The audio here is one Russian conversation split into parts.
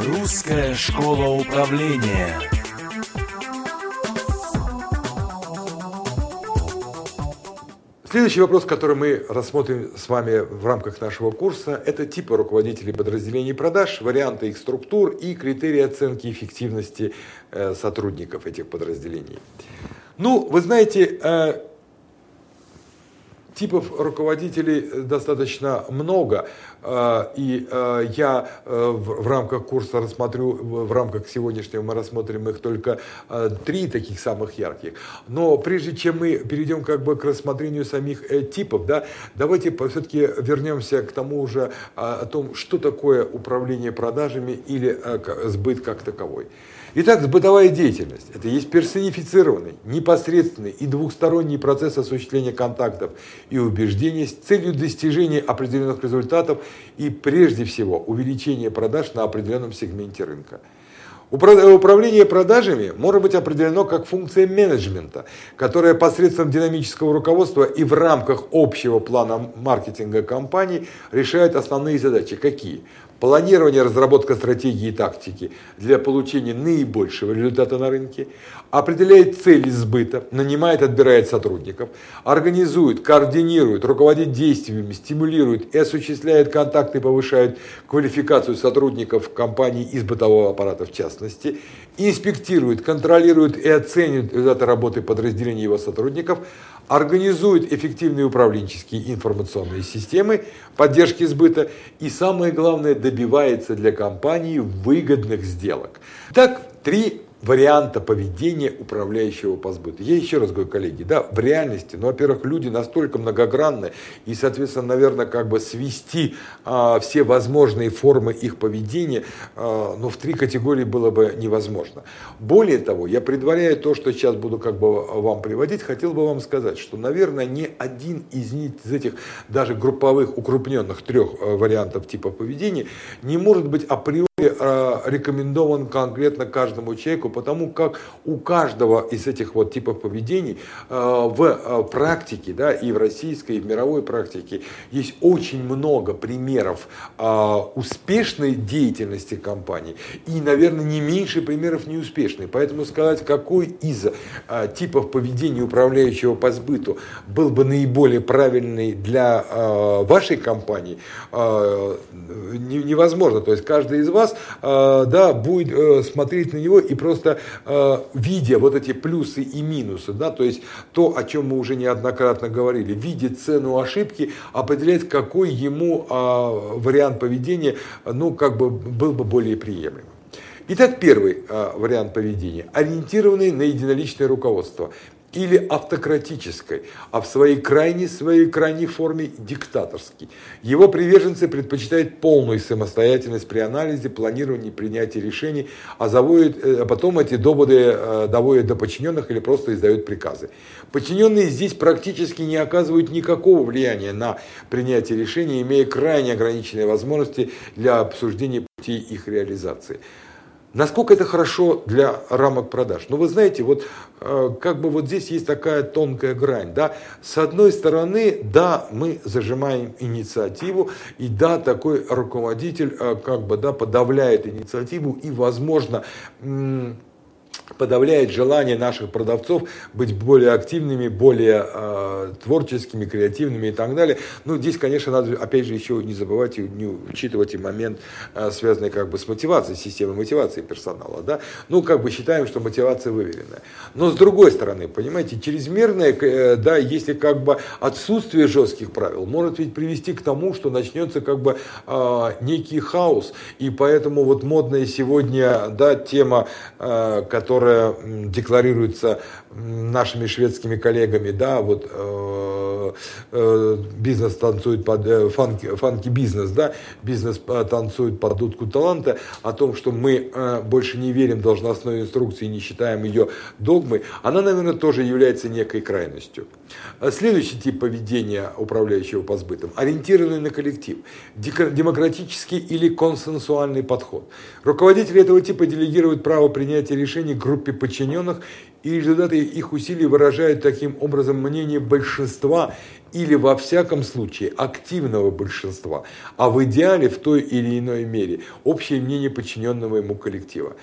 Русская школа управления. Следующий вопрос, который мы рассмотрим с вами в рамках нашего курса, это типы руководителей подразделений продаж, варианты их структур и критерии оценки эффективности э, сотрудников этих подразделений. Ну, вы знаете, э, Типов руководителей достаточно много, э, и э, я э, в рамках курса рассмотрю, в рамках сегодняшнего мы рассмотрим их только три таких самых ярких. Но прежде чем мы перейдем как бы к рассмотрению самих типов, да, давайте все-таки вернемся к тому уже, о том, что такое управление продажами или сбыт как таковой. Итак, бытовая деятельность – это есть персонифицированный, непосредственный и двухсторонний процесс осуществления контактов и убеждений с целью достижения определенных результатов и, прежде всего, увеличения продаж на определенном сегменте рынка. Управление продажами может быть определено как функция менеджмента, которая посредством динамического руководства и в рамках общего плана маркетинга компании решает основные задачи. Какие? Планирование, разработка стратегии и тактики для получения наибольшего результата на рынке, определяет цели сбыта, нанимает, отбирает сотрудников, организует, координирует, руководит действиями, стимулирует и осуществляет контакты, повышает квалификацию сотрудников компании из бытового аппарата в частности, инспектирует, контролирует и оценивает результаты работы подразделений его сотрудников, организует эффективные управленческие информационные системы поддержки сбыта и, самое главное, добивается для компании выгодных сделок. Так, три варианта поведения управляющего по сбыту. Я еще раз говорю, коллеги, да, в реальности, ну, во-первых, люди настолько многогранны, и, соответственно, наверное, как бы свести а, все возможные формы их поведения, а, ну, в три категории было бы невозможно. Более того, я предваряю то, что сейчас буду как бы вам приводить, хотел бы вам сказать, что, наверное, ни один из, из этих даже групповых укрупненных трех а, вариантов типа поведения не может быть априори а, рекомендован конкретно каждому человеку, потому как у каждого из этих вот типов поведений а, в а, практике, да, и в российской, и в мировой практике есть очень много примеров успешной деятельности компании и, наверное, не меньше примеров неуспешной. Поэтому сказать, какой из типов поведения управляющего по сбыту был бы наиболее правильный для вашей компании, невозможно. То есть каждый из вас э, да, будет э, смотреть на него и просто э, видя вот эти плюсы и минусы, да, то есть то, о чем мы уже неоднократно говорили, видя цену ошибки, определять, какой ему вариант поведения, ну, как бы был бы более приемлемым. Итак, первый вариант поведения, ориентированный на единоличное руководство или автократической, а в своей крайней, своей крайней форме диктаторский. Его приверженцы предпочитают полную самостоятельность при анализе, планировании, принятии решений, а, заводят, а потом эти доводы э, доводят до подчиненных или просто издают приказы. Подчиненные здесь практически не оказывают никакого влияния на принятие решений, имея крайне ограниченные возможности для обсуждения путей их реализации. Насколько это хорошо для рамок продаж? Ну, вы знаете, вот э, как бы вот здесь есть такая тонкая грань, да. С одной стороны, да, мы зажимаем инициативу, и да, такой руководитель э, как бы, да, подавляет инициативу и, возможно, подавляет желание наших продавцов быть более активными, более э, творческими, креативными и так далее. Ну, здесь, конечно, надо, опять же, еще не забывать и не учитывать и момент, э, связанный как бы с мотивацией, системой мотивации персонала, да. Ну, как бы считаем, что мотивация выверенная. Но с другой стороны, понимаете, чрезмерное, э, да, если как бы отсутствие жестких правил может ведь привести к тому, что начнется как бы э, некий хаос, и поэтому вот модная сегодня, да, тема, э, которая которая декларируется нашими шведскими коллегами, да, вот э, э, бизнес танцует под э, фанки, фанки бизнес, да, бизнес э, танцует под дудку таланта, о том, что мы э, больше не верим должностной инструкции, не считаем ее догмой, она, наверное, тоже является некой крайностью. Следующий тип поведения управляющего по сбытам, ориентированный на коллектив, демократический или консенсуальный подход. Руководители этого типа делегируют право принятия решений группе подчиненных и результаты их усилий выражают таким образом мнение большинства или во всяком случае активного большинства, а в идеале в той или иной мере общее мнение подчиненного ему коллектива.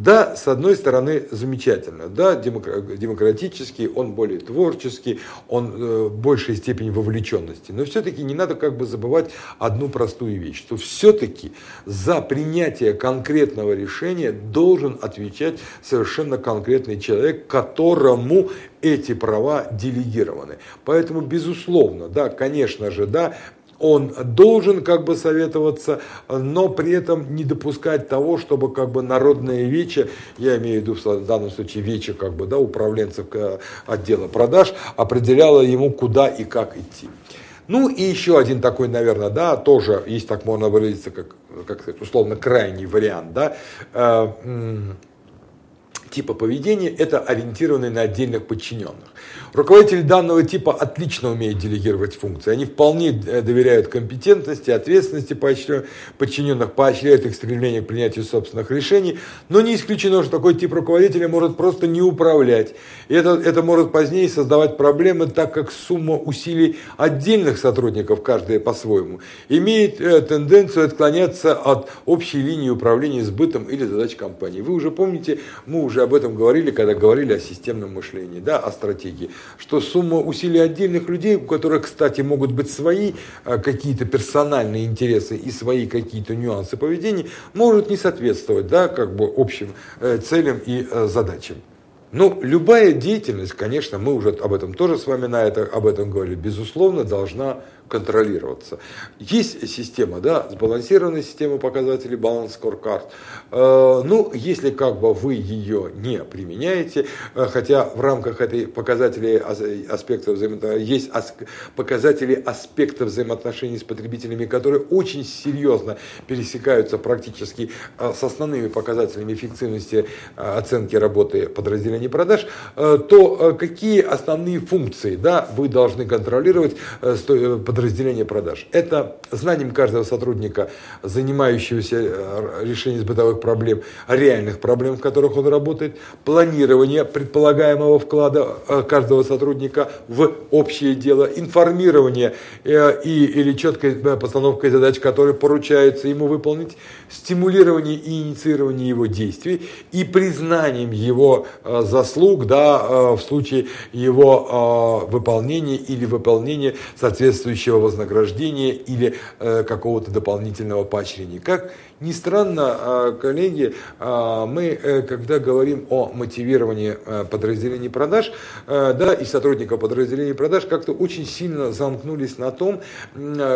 Да, с одной стороны, замечательно, да, демократический, он более творческий, он э, большей степени вовлеченности. Но все-таки не надо как бы забывать одну простую вещь, что все-таки за принятие конкретного решения должен отвечать совершенно конкретный человек, которому эти права делегированы. Поэтому, безусловно, да, конечно же, да, он должен как бы советоваться, но при этом не допускать того, чтобы как бы народное вече, я имею в виду в данном случае вече как бы, да, управленцев э, отдела продаж, определяло ему куда и как идти. Ну и еще один такой, наверное, да, тоже, есть так можно выразиться, как, как сказать, условно крайний вариант, да, э, типа поведения, это ориентированные на отдельных подчиненных. Руководители данного типа отлично умеют делегировать функции. Они вполне э, доверяют компетентности, ответственности подчиненных, поощряют их стремление к принятию собственных решений. Но не исключено, что такой тип руководителя может просто не управлять. И это, это может позднее создавать проблемы, так как сумма усилий отдельных сотрудников, каждая по-своему, имеет э, тенденцию отклоняться от общей линии управления сбытом или задач компании. Вы уже помните, мы уже об этом говорили, когда говорили о системном мышлении, да, о стратегии что сумма усилий отдельных людей, у которых, кстати, могут быть свои а, какие-то персональные интересы и свои какие-то нюансы поведения, может не соответствовать да, как бы общим э, целям и э, задачам. Ну, любая деятельность, конечно, мы уже об этом тоже с вами на это, об этом говорили, безусловно, должна контролироваться. Есть система, да, сбалансированная система показателей баланс scorecard. Э, ну, если как бы вы ее не применяете, э, хотя в рамках этой показателей аспектов взаимоотношений есть показатели аспектов взаимоотношений с потребителями, которые очень серьезно пересекаются практически э, с основными показателями эффективности оценки работы подразделений продаж, то какие основные функции да, вы должны контролировать подразделения продаж. Это знанием каждого сотрудника, занимающегося э, решением бытовых проблем, реальных проблем, в которых он работает, планирование предполагаемого вклада э, каждого сотрудника в общее дело, информирование э, и, или четкая постановка задач, которые поручаются ему выполнить, стимулирование и инициирование его действий и признанием его заслуг да, в случае его выполнения или выполнения соответствующего общего вознаграждения или э, какого-то дополнительного поощрения. Как ни странно, э, коллеги, э, мы, когда говорим о мотивировании подразделений продаж, да, и сотрудников подразделений продаж, как-то очень сильно замкнулись на том,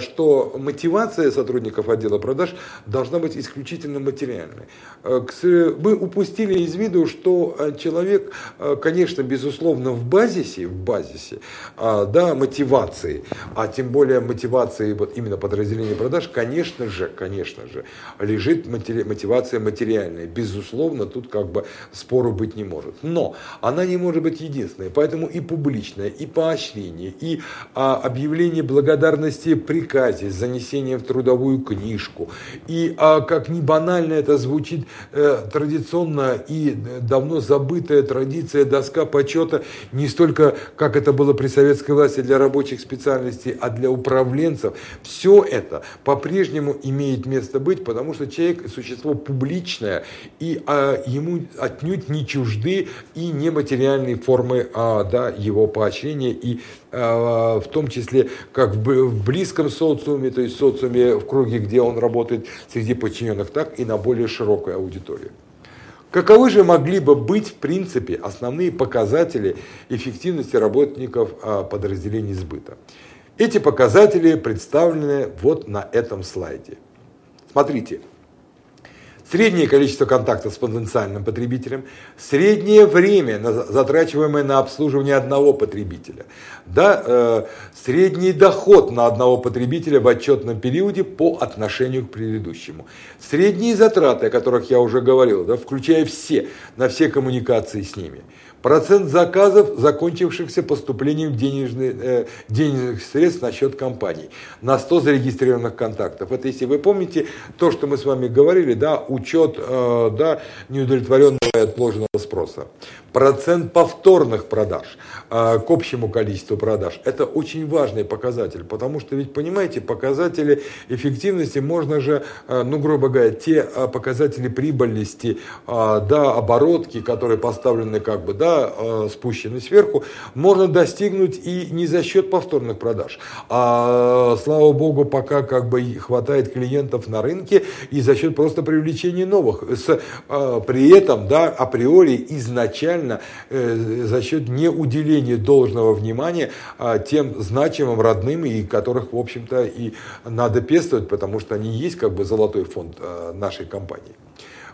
что мотивация сотрудников отдела продаж должна быть исключительно материальной. Мы упустили из виду, что человек, конечно, безусловно, в базисе, в базисе, э, да, мотивации, а тем более более мотивации вот именно подразделения продаж, конечно же, конечно же, лежит мотивация материальная. Безусловно, тут как бы спору быть не может. Но она не может быть единственной. Поэтому и публичное, и поощрение, и а, объявление благодарности приказе с занесением в трудовую книжку. И а, как ни банально это звучит, э, традиционно и давно забытая традиция доска почета не столько, как это было при советской власти для рабочих специальностей, а для для управленцев. Все это по-прежнему имеет место быть, потому что человек существо публичное, и а, ему отнюдь не чужды и нематериальные формы а, да, его поощрения, и а, в том числе как в, в близком социуме, то есть социуме в круге, где он работает среди подчиненных, так и на более широкую аудиторию. Каковы же могли бы быть, в принципе, основные показатели эффективности работников а, подразделений сбыта? Эти показатели представлены вот на этом слайде. Смотрите. Среднее количество контактов с потенциальным потребителем, среднее время, затрачиваемое на обслуживание одного потребителя, да, э, средний доход на одного потребителя в отчетном периоде по отношению к предыдущему, средние затраты, о которых я уже говорил, да, включая все, на все коммуникации с ними – процент заказов, закончившихся поступлением денежных, э, денежных средств на счет компаний на 100 зарегистрированных контактов. Это, если вы помните, то, что мы с вами говорили, да, учет э, да, неудовлетворенного и отложенного спроса. Процент повторных продаж э, к общему количеству продаж. Это очень важный показатель, потому что ведь, понимаете, показатели эффективности можно же, э, ну, грубо говоря, те э, показатели прибыльности, э, да, оборотки, которые поставлены как бы, да, э, спущены сверху, можно достигнуть и не за счет повторных продаж. А, слава богу, пока как бы хватает клиентов на рынке и за счет просто привлечения новых. С, э, при этом, да, априори изначально э, за счет неуделения должного внимания э, тем значимым родным и которых, в общем-то, и надо пестовать, потому что они есть как бы золотой фонд нашей компании.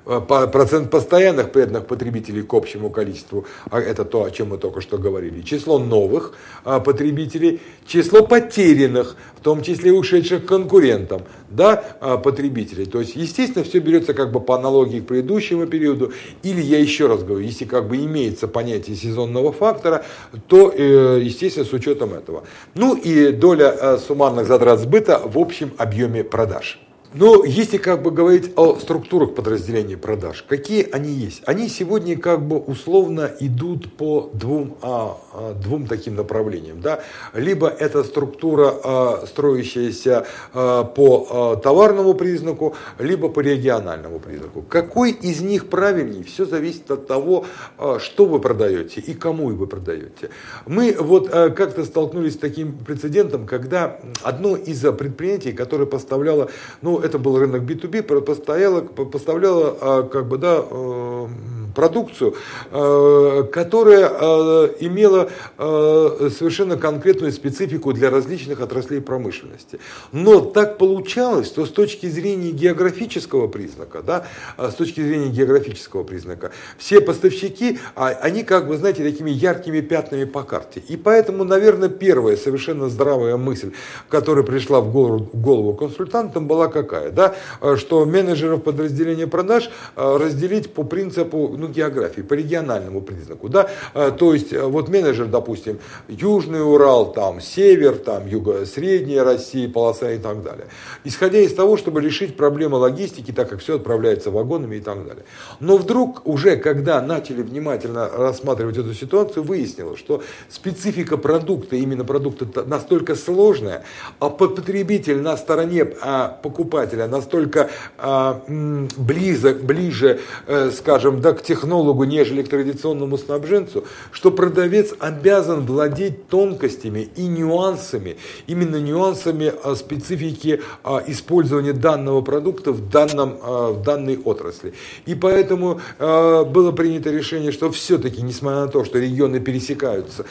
Э, процент постоянных преданных потребителей к общему количеству, а это то, о чем мы только что говорили, число новых а, потребителей, число потерянных, в том числе ушедших конкурентам, да, а, потребителей. То есть, естественно, все берется как бы по аналогии к предыдущему периоду, или я еще раз говорю, если как бы имеется понятие сезонного фактора, то, э, естественно, с учетом этого. Ну и доля э, суммарных затрат сбыта в общем объеме продаж. Но если как бы говорить о структурах подразделений продаж, какие они есть? Они сегодня как бы условно идут по двум, а, а, двум таким направлениям. Да? Либо это структура, а, строящаяся а, по а, товарному признаку, либо по региональному признаку. Какой из них правильнее? Все зависит от того, а, что вы продаете и кому вы продаете. Мы вот а, как-то столкнулись с таким прецедентом, когда одно из предприятий, которое поставляло, ну, это был рынок B2B, поставляло, поставляло а, как бы, да, э, продукцию, э, которая э, имела совершенно конкретную специфику для различных отраслей промышленности. Но так получалось, что с точки зрения географического признака, да, с точки зрения географического признака, все поставщики, а, они как бы, знаете, такими яркими пятнами по карте. И поэтому, наверное, первая совершенно здравая мысль, которая пришла в голову, в голову консультантам, была какая? да, э, что менеджеров подразделения продаж э, разделить по принципу ну, географии, по региональному признаку, да, э, то есть вот менеджер, допустим, Южный Урал, там, Север, там, Юго-Средняя Россия, полоса и так далее. Исходя из того, чтобы решить проблемы логистики, так как все отправляется вагонами и так далее. Но вдруг уже, когда начали внимательно рассматривать эту ситуацию, выяснилось, что специфика продукта, именно продукта настолько сложная, а потребитель на стороне а покупателя настолько а, близок, ближе, э, скажем, да, к технологу, нежели к традиционному снабженцу, что продавец обязан владеть тонкостями и нюансами, именно нюансами а, специфики а, использования данного продукта в, данном, а, в данной отрасли. И поэтому было принято решение, что все-таки, несмотря на то, что регионы пересекаются,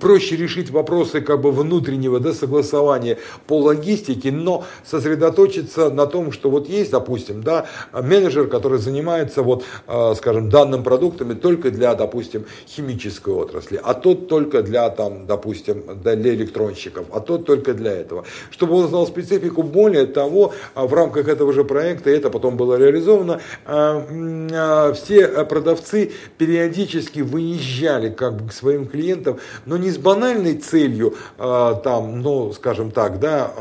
проще решить вопросы как бы внутреннего да, согласования по логистике, но сосредоточиться на том, что вот есть, допустим, да, менеджер, который занимается, вот, скажем, данным продуктами только для, допустим, химической отрасли, а тот только для, там, допустим, для электронщиков, а тот только для этого. Чтобы он знал специфику, более того, а, в рамках этого же проекта, это потом было реализовано, а, все продавцы периодически выезжали как бы к своим клиентам, но не с банальной целью, там, ну, скажем так, да,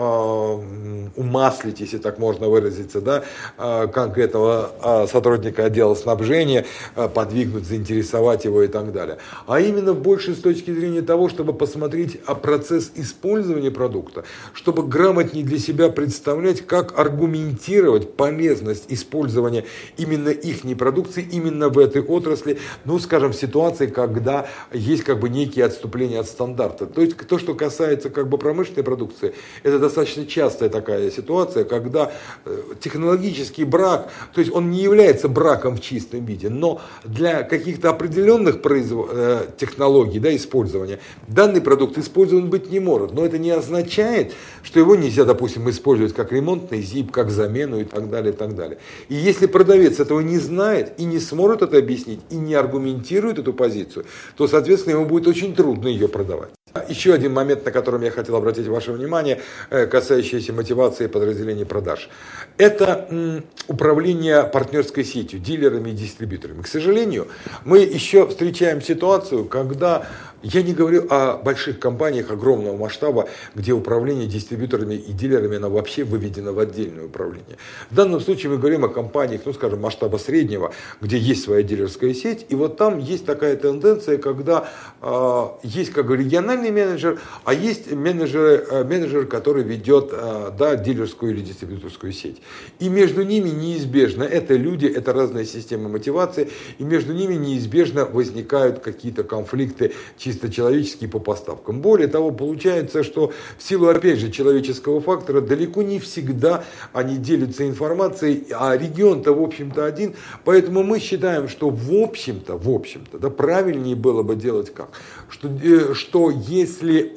умаслить, если так можно выразиться, да, а, конкретного а, сотрудника отдела снабжения, а, подвигнуть, заинтересовать его и так далее. А именно больше с точки зрения того, чтобы посмотреть процесс использования продукта, чтобы грамотнее для себя представлять, как аргументировать полезность использования именно их продукции, именно в этой отрасли, ну, скажем, в ситуации, когда есть как бы некие отступления от стандарта. То есть то, что касается как бы промышленной продукции, это достаточно частая такая ситуация, когда Э, технологический брак, то есть он не является браком в чистом виде, но для каких-то определенных производ... Э, технологий да, использования данный продукт использован быть не может. Но это не означает, что его нельзя, допустим, использовать как ремонтный зип, как замену и так далее, и так далее. И если продавец этого не знает и не сможет это объяснить, и не аргументирует эту позицию, то, соответственно, ему будет очень трудно ее продавать. Еще один момент, на котором я хотел обратить ваше внимание, э, касающийся мотивации подразделений продаж. Это управления партнерской сетью, дилерами и дистрибьюторами. К сожалению, мы еще встречаем ситуацию, когда я не говорю о больших компаниях огромного масштаба, где управление дистрибьюторами и дилерами оно вообще выведено в отдельное управление. В данном случае мы говорим о компаниях, ну скажем, масштаба среднего, где есть своя дилерская сеть, и вот там есть такая тенденция, когда э, есть как бы региональный менеджер, а есть менеджер, э, менеджер который ведет э, да, дилерскую или дистрибьюторскую сеть. И между ними неизбежно, это люди, это разные системы мотивации, и между ними неизбежно возникают какие-то конфликты, чисто человеческие по поставкам. Более того, получается, что в силу, опять же, человеческого фактора, далеко не всегда они делятся информацией, а регион-то, в общем-то, один. Поэтому мы считаем, что в общем-то, в общем-то, да, правильнее было бы делать как? Что, э, что если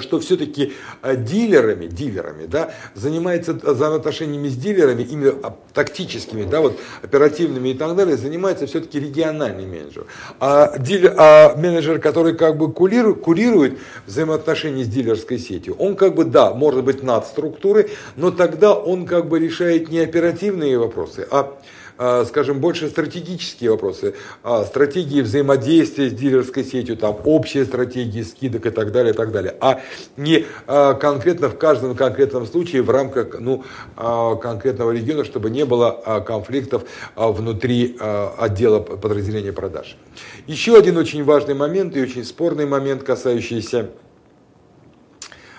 что все-таки э, дилерами, дилерами, да, занимается взаимоотношениями с дилерами, именно а, тактическими, да, вот оперативными и так далее, занимается все-таки региональный менеджер. А, дилер, а менеджер, который как бы курирует, курирует взаимоотношения с дилерской сетью, он как бы, да, может быть над структурой, но тогда он как бы решает не оперативные вопросы, а, скажем, больше стратегические вопросы, а, стратегии взаимодействия с дилерской сетью, там, общие стратегии скидок и так далее, и так далее, а не а, конкретно в каждом конкретном случае в рамках ну, конкретного региона, чтобы не было конфликтов внутри отдела подразделения продаж. Еще один очень важный момент и очень спорный момент, касающийся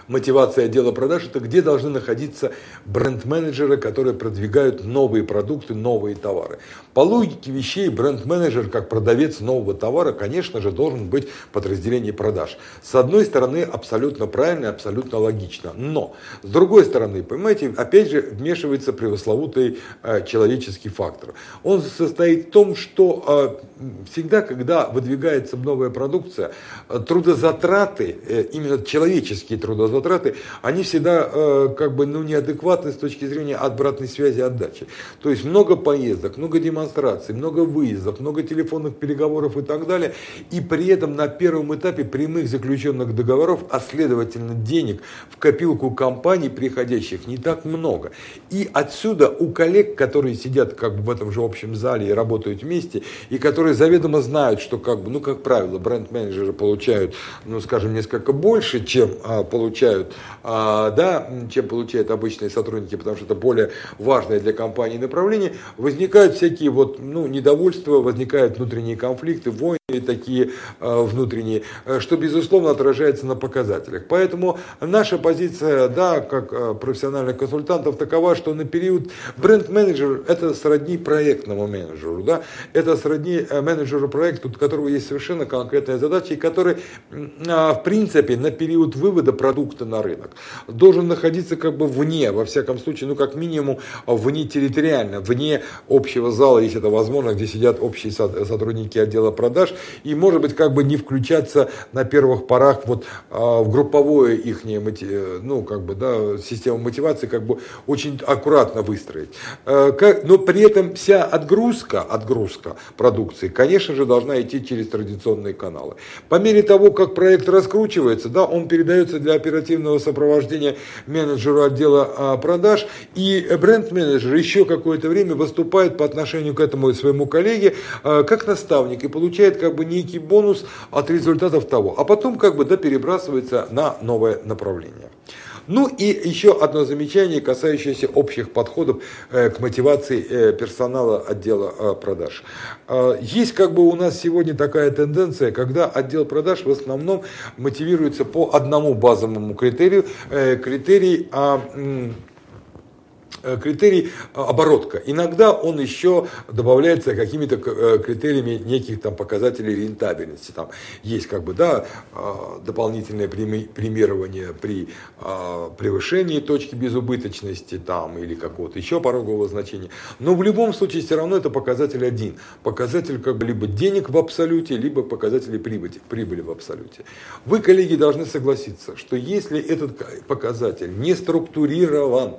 мотивация отдела продаж, это где должны находиться бренд-менеджеры, которые продвигают новые продукты, новые товары. По логике вещей бренд-менеджер, как продавец нового товара, конечно же, должен быть в подразделении продаж. С одной стороны, абсолютно правильно, абсолютно логично. Но, с другой стороны, понимаете, опять же, вмешивается пресловутый э, человеческий фактор. Он состоит в том, что э, всегда, когда выдвигается новая продукция, э, трудозатраты, э, именно человеческие трудозатраты, затраты, они всегда э, как бы ну, неадекватны с точки зрения обратной связи отдачи. То есть много поездок, много демонстраций, много выездов, много телефонных переговоров и так далее. И при этом на первом этапе прямых заключенных договоров, а следовательно денег в копилку компаний приходящих не так много. И отсюда у коллег, которые сидят как бы в этом же общем зале и работают вместе, и которые заведомо знают, что как бы, ну как правило, бренд-менеджеры получают, ну скажем, несколько больше, чем а, получают получают, а, да, чем получают обычные сотрудники, потому что это более важное для компании направление, возникают всякие вот, ну, недовольства, возникают внутренние конфликты, войны такие а, внутренние, что, безусловно, отражается на показателях. Поэтому наша позиция, да, как а, профессиональных консультантов, такова, что на период бренд-менеджер – это сродни проектному менеджеру, да, это сродни э, менеджеру проекта, у которого есть совершенно конкретная задача, и который, в принципе, на период вывода продукта продукта на рынок. Должен находиться как бы вне, во всяком случае, ну как минимум вне территориально, вне общего зала, если это возможно, где сидят общие сотрудники отдела продаж, и может быть как бы не включаться на первых порах вот а, в групповое их ну как бы да, систему мотивации как бы очень аккуратно выстроить. Э, но при этом вся отгрузка, отгрузка продукции, конечно же, должна идти через традиционные каналы. По мере того, как проект раскручивается, да, он передается для оперативного оперативного сопровождения менеджеру отдела а, продаж, и бренд-менеджер еще какое-то время выступает по отношению к этому своему коллеге а, как наставник и получает как бы некий бонус от результатов того, а потом как бы да, перебрасывается на новое направление. Ну и еще одно замечание, касающееся общих подходов э, к мотивации э, персонала отдела э, продаж. Есть как бы у нас сегодня такая тенденция, когда отдел продаж в основном мотивируется по одному базовому критерию, критерий а, критерий э, оборотка. Иногда он еще добавляется какими-то э, критериями неких там показателей рентабельности. Там есть как бы, да, дополнительное премирование при превышении точки безубыточности там, или какого-то еще порогового значения. Но в любом случае все равно это показатель один. Показатель как бы либо денег в абсолюте, либо показатели прибыли, прибыли в абсолюте. Вы, коллеги, должны согласиться, что если этот показатель не структурирован,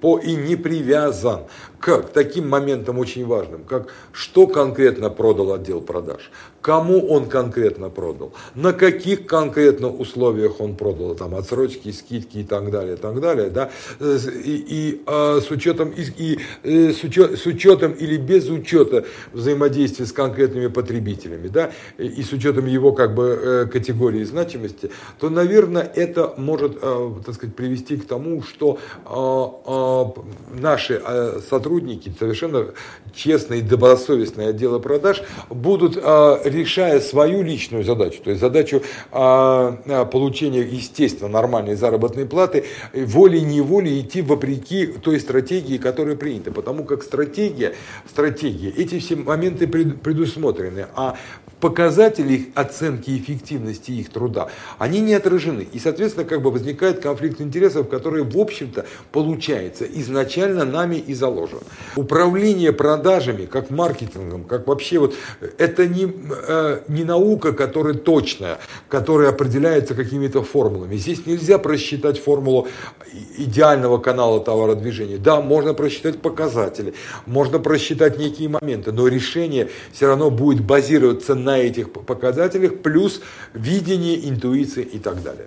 по и не привязан к таким моментам очень важным, как что конкретно продал отдел продаж, кому он конкретно продал, на каких конкретно условиях он продал, там отсрочки, скидки и так далее, и так далее, да, и, и а, с учетом и, и э, с, учет, с учетом или без учета взаимодействия с конкретными потребителями, да, и с учетом его как бы э, категории значимости, то, наверное, это может, э, так сказать, привести к тому, что наши сотрудники, совершенно честные и добросовестные отделы продаж, будут, решая свою личную задачу, то есть задачу получения, естественно, нормальной заработной платы, волей-неволей идти вопреки той стратегии, которая принята. Потому как стратегия, стратегия, эти все моменты предусмотрены, а показатели их оценки эффективности их труда, они не отражены. И, соответственно, как бы возникает конфликт интересов, который, в общем-то, получается изначально нами и заложен. Управление продажами, как маркетингом, как вообще вот, это не, э, не наука, которая точная, которая определяется какими-то формулами. Здесь нельзя просчитать формулу идеального канала товародвижения. Да, можно просчитать показатели, можно просчитать некие моменты, но решение все равно будет базироваться на этих показателях, плюс видение, интуиция и так далее.